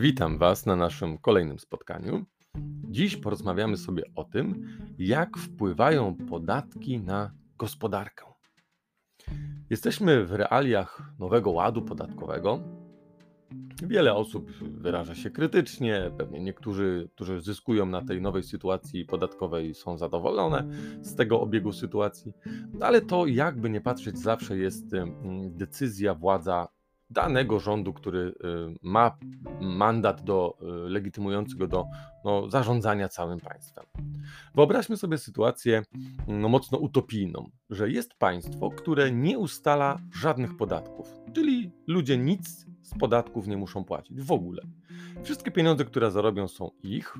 Witam Was na naszym kolejnym spotkaniu. Dziś porozmawiamy sobie o tym, jak wpływają podatki na gospodarkę. Jesteśmy w realiach nowego ładu podatkowego. Wiele osób wyraża się krytycznie, pewnie niektórzy, którzy zyskują na tej nowej sytuacji podatkowej, są zadowolone z tego obiegu sytuacji, ale to jakby nie patrzeć, zawsze jest mm, decyzja władza danego rządu, który y, ma mandat do, y, legitymujący go do no, zarządzania całym państwem. Wyobraźmy sobie sytuację no, mocno utopijną, że jest państwo, które nie ustala żadnych podatków, czyli ludzie nic z podatków nie muszą płacić w ogóle. Wszystkie pieniądze, które zarobią, są ich.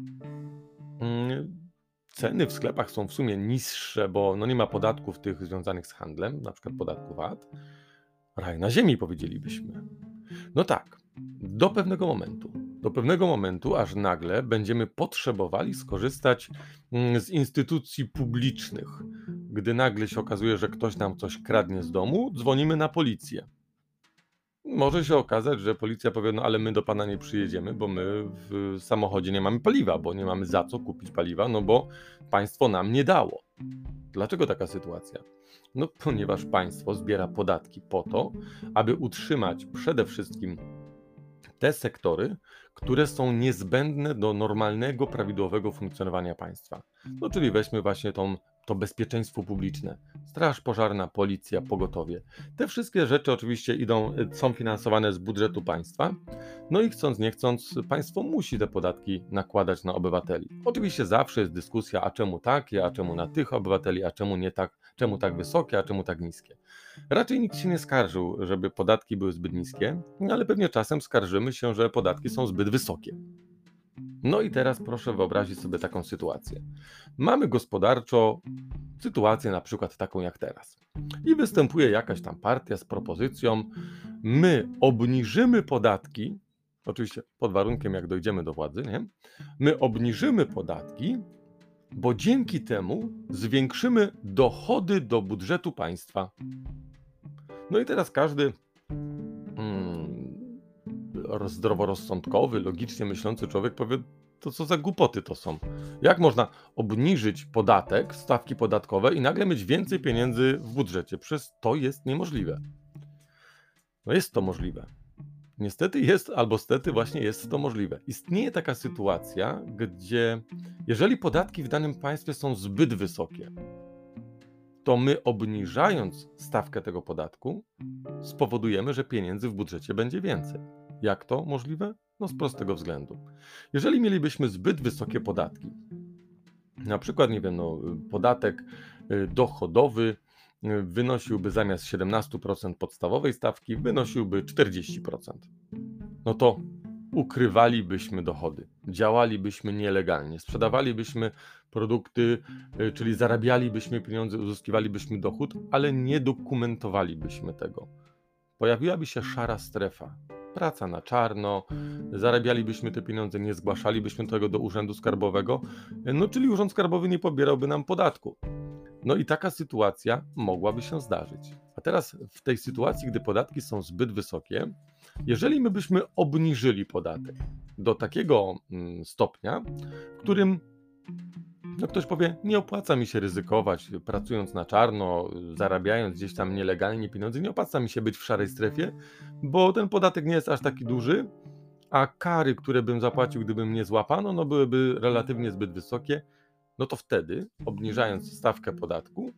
Mm, ceny w sklepach są w sumie niższe, bo no nie ma podatków tych związanych z handlem, na przykład podatku VAT. Raj na ziemi, powiedzielibyśmy. No tak, do pewnego momentu. Do pewnego momentu, aż nagle będziemy potrzebowali skorzystać mm, z instytucji publicznych. Gdy nagle się okazuje, że ktoś nam coś kradnie z domu, dzwonimy na policję. Może się okazać, że policja powie, no ale my do pana nie przyjedziemy, bo my w samochodzie nie mamy paliwa, bo nie mamy za co kupić paliwa, no bo państwo nam nie dało. Dlaczego taka sytuacja? No, ponieważ państwo zbiera podatki po to, aby utrzymać przede wszystkim te sektory, które są niezbędne do normalnego, prawidłowego funkcjonowania państwa. No, czyli weźmy właśnie tą to bezpieczeństwo publiczne, straż pożarna, policja, pogotowie. Te wszystkie rzeczy oczywiście idą, są finansowane z budżetu państwa. No i chcąc, nie chcąc, państwo musi te podatki nakładać na obywateli. Oczywiście zawsze jest dyskusja, a czemu takie, a czemu na tych obywateli, a czemu nie tak, czemu tak wysokie, a czemu tak niskie. Raczej nikt się nie skarżył, żeby podatki były zbyt niskie, ale pewnie czasem skarżymy się, że podatki są zbyt wysokie. No i teraz proszę wyobrazić sobie taką sytuację. Mamy gospodarczo sytuację na przykład taką jak teraz. I występuje jakaś tam partia z propozycją, my obniżymy podatki, oczywiście pod warunkiem jak dojdziemy do władzy, nie? My obniżymy podatki, bo dzięki temu zwiększymy dochody do budżetu państwa. No i teraz każdy zdroworozsądkowy, logicznie myślący człowiek powie, to co za głupoty to są. Jak można obniżyć podatek, stawki podatkowe i nagle mieć więcej pieniędzy w budżecie? Przez to jest niemożliwe. No jest to możliwe. Niestety jest, albo stety właśnie jest to możliwe. Istnieje taka sytuacja, gdzie jeżeli podatki w danym państwie są zbyt wysokie, to my obniżając stawkę tego podatku, spowodujemy, że pieniędzy w budżecie będzie więcej. Jak to możliwe? No z prostego względu. Jeżeli mielibyśmy zbyt wysokie podatki, na przykład, nie wiem, no, podatek y, dochodowy y, wynosiłby zamiast 17% podstawowej stawki, wynosiłby 40%. No to ukrywalibyśmy dochody, działalibyśmy nielegalnie, sprzedawalibyśmy produkty, y, czyli zarabialibyśmy pieniądze, uzyskiwalibyśmy dochód, ale nie dokumentowalibyśmy tego. Pojawiłaby się szara strefa, praca na czarno, zarabialibyśmy te pieniądze, nie zgłaszalibyśmy tego do Urzędu Skarbowego, no czyli Urząd Skarbowy nie pobierałby nam podatku. No i taka sytuacja mogłaby się zdarzyć. A teraz w tej sytuacji, gdy podatki są zbyt wysokie, jeżeli my byśmy obniżyli podatek do takiego mm, stopnia, w którym no ktoś powie, nie opłaca mi się ryzykować, pracując na czarno, zarabiając gdzieś tam nielegalnie pieniądze, nie opłaca mi się być w szarej strefie, bo ten podatek nie jest aż taki duży, a kary, które bym zapłacił, gdybym nie złapano, no byłyby relatywnie zbyt wysokie, no to wtedy, obniżając stawkę podatku,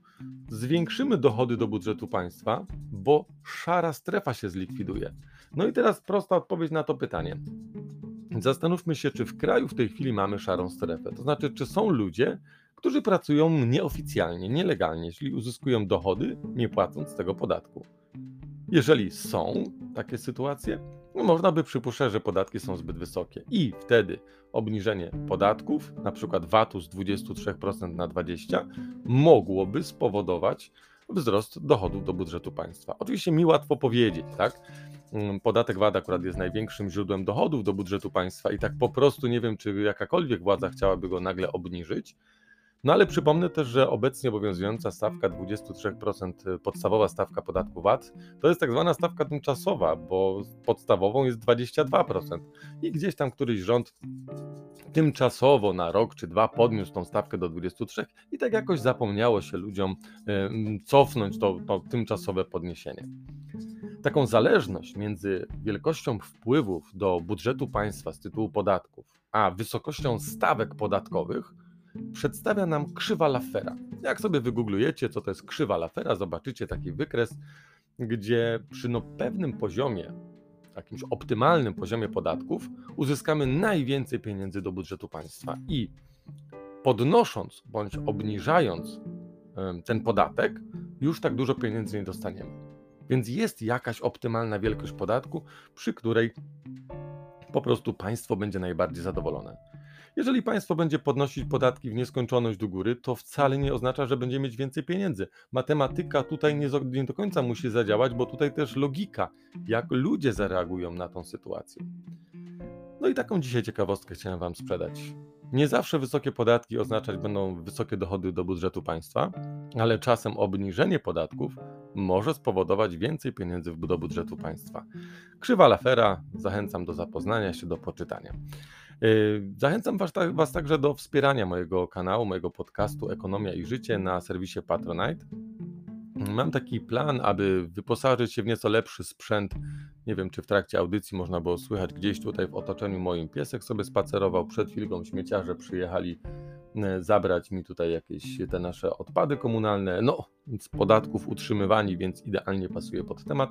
zwiększymy dochody do budżetu państwa, bo szara strefa się zlikwiduje. No i teraz prosta odpowiedź na to pytanie. Zastanówmy się, czy w kraju w tej chwili mamy szarą strefę. To znaczy, czy są ludzie, którzy pracują nieoficjalnie, nielegalnie, czyli uzyskują dochody, nie płacąc tego podatku. Jeżeli są takie sytuacje, no można by przypuszczać, że podatki są zbyt wysokie i wtedy obniżenie podatków, na przykład VAT-u z 23% na 20%, mogłoby spowodować wzrost dochodów do budżetu państwa. Oczywiście mi łatwo powiedzieć, tak? Mm, podatek VAT akurat jest największym źródłem dochodów do budżetu państwa i tak po prostu nie wiem, czy jakakolwiek władza chciałaby go nagle obniżyć. No ale przypomnę też, że obecnie obowiązująca stawka 23% podstawowa stawka podatku VAT to jest tak zwana stawka tymczasowa, bo podstawową jest 22%. I gdzieś tam któryś rząd tymczasowo na rok czy dwa podniósł tą stawkę do 23 i tak jakoś zapomniało się ludziom cofnąć to, to tymczasowe podniesienie. Taką zależność między wielkością wpływów do budżetu państwa z tytułu podatków, a wysokością stawek podatkowych przedstawia nam krzywa Lafera. Jak sobie wygooglujecie, co to jest krzywa Lafera, zobaczycie taki wykres, gdzie przy no pewnym poziomie, jakimś optymalnym poziomie podatków, uzyskamy najwięcej pieniędzy do budżetu państwa i podnosząc bądź obniżając ten podatek, już tak dużo pieniędzy nie dostaniemy. Więc jest jakaś optymalna wielkość podatku, przy której po prostu państwo będzie najbardziej zadowolone. Jeżeli państwo będzie podnosić podatki w nieskończoność do góry, to wcale nie oznacza, że będzie mieć więcej pieniędzy. Matematyka tutaj nie, do końca musi zadziałać, bo tutaj też logika, jak ludzie zareagują na tą sytuację. No i taką dzisiaj ciekawostkę chciałem Wam sprzedać. Nie zawsze wysokie podatki oznaczać będą wysokie dochody do budżetu państwa, ale czasem obniżenie podatków może spowodować więcej pieniędzy do budżetu państwa. Krzywa Lafera, zachęcam do zapoznania się, do poczytania. Yy, zachęcam was, was, także do wspierania mojego kanału, mojego podcastu Ekonomia i Życie na serwisie Patronite. Mam taki plan, aby wyposażyć się w nieco lepszy sprzęt. Nie wiem, czy w trakcie audycji można było słychać gdzieś tutaj w otoczeniu moim piesek sobie spacerował. Przed chwilą śmieciarze przyjechali e, zabrać mi tutaj jakieś te nasze odpady komunalne. No, z podatków utrzymywani, więc idealnie pasuje pod temat.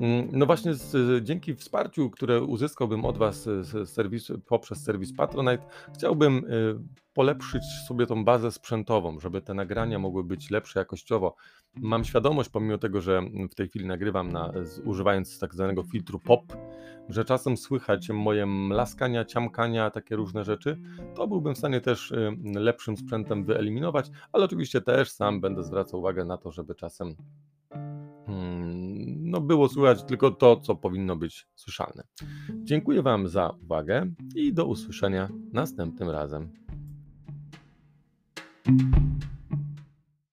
Mm, no właśnie z, dzięki wsparciu, które uzyskałbym od Was z serwisu, poprzez serwis Patronite, chciałbym y, polepszyć sobie tą bazę sprzętową, żeby te nagrania mogły być lepsze jakościowo. Mam świadomość, pomimo tego, że w tej chwili nagrywam na, używając tak zwanego filtru POP, że czasem słychać moje mlaskania, ciamkania, takie różne rzeczy, to byłbym w stanie też y, lepszym sprzętem wyeliminować, ale oczywiście też sam będę zwracał uwagę na to, żeby czasem no było słychać tylko to, co powinno być słyszalne. Dziękuję Wam za uwagę i do usłyszenia następnym razem.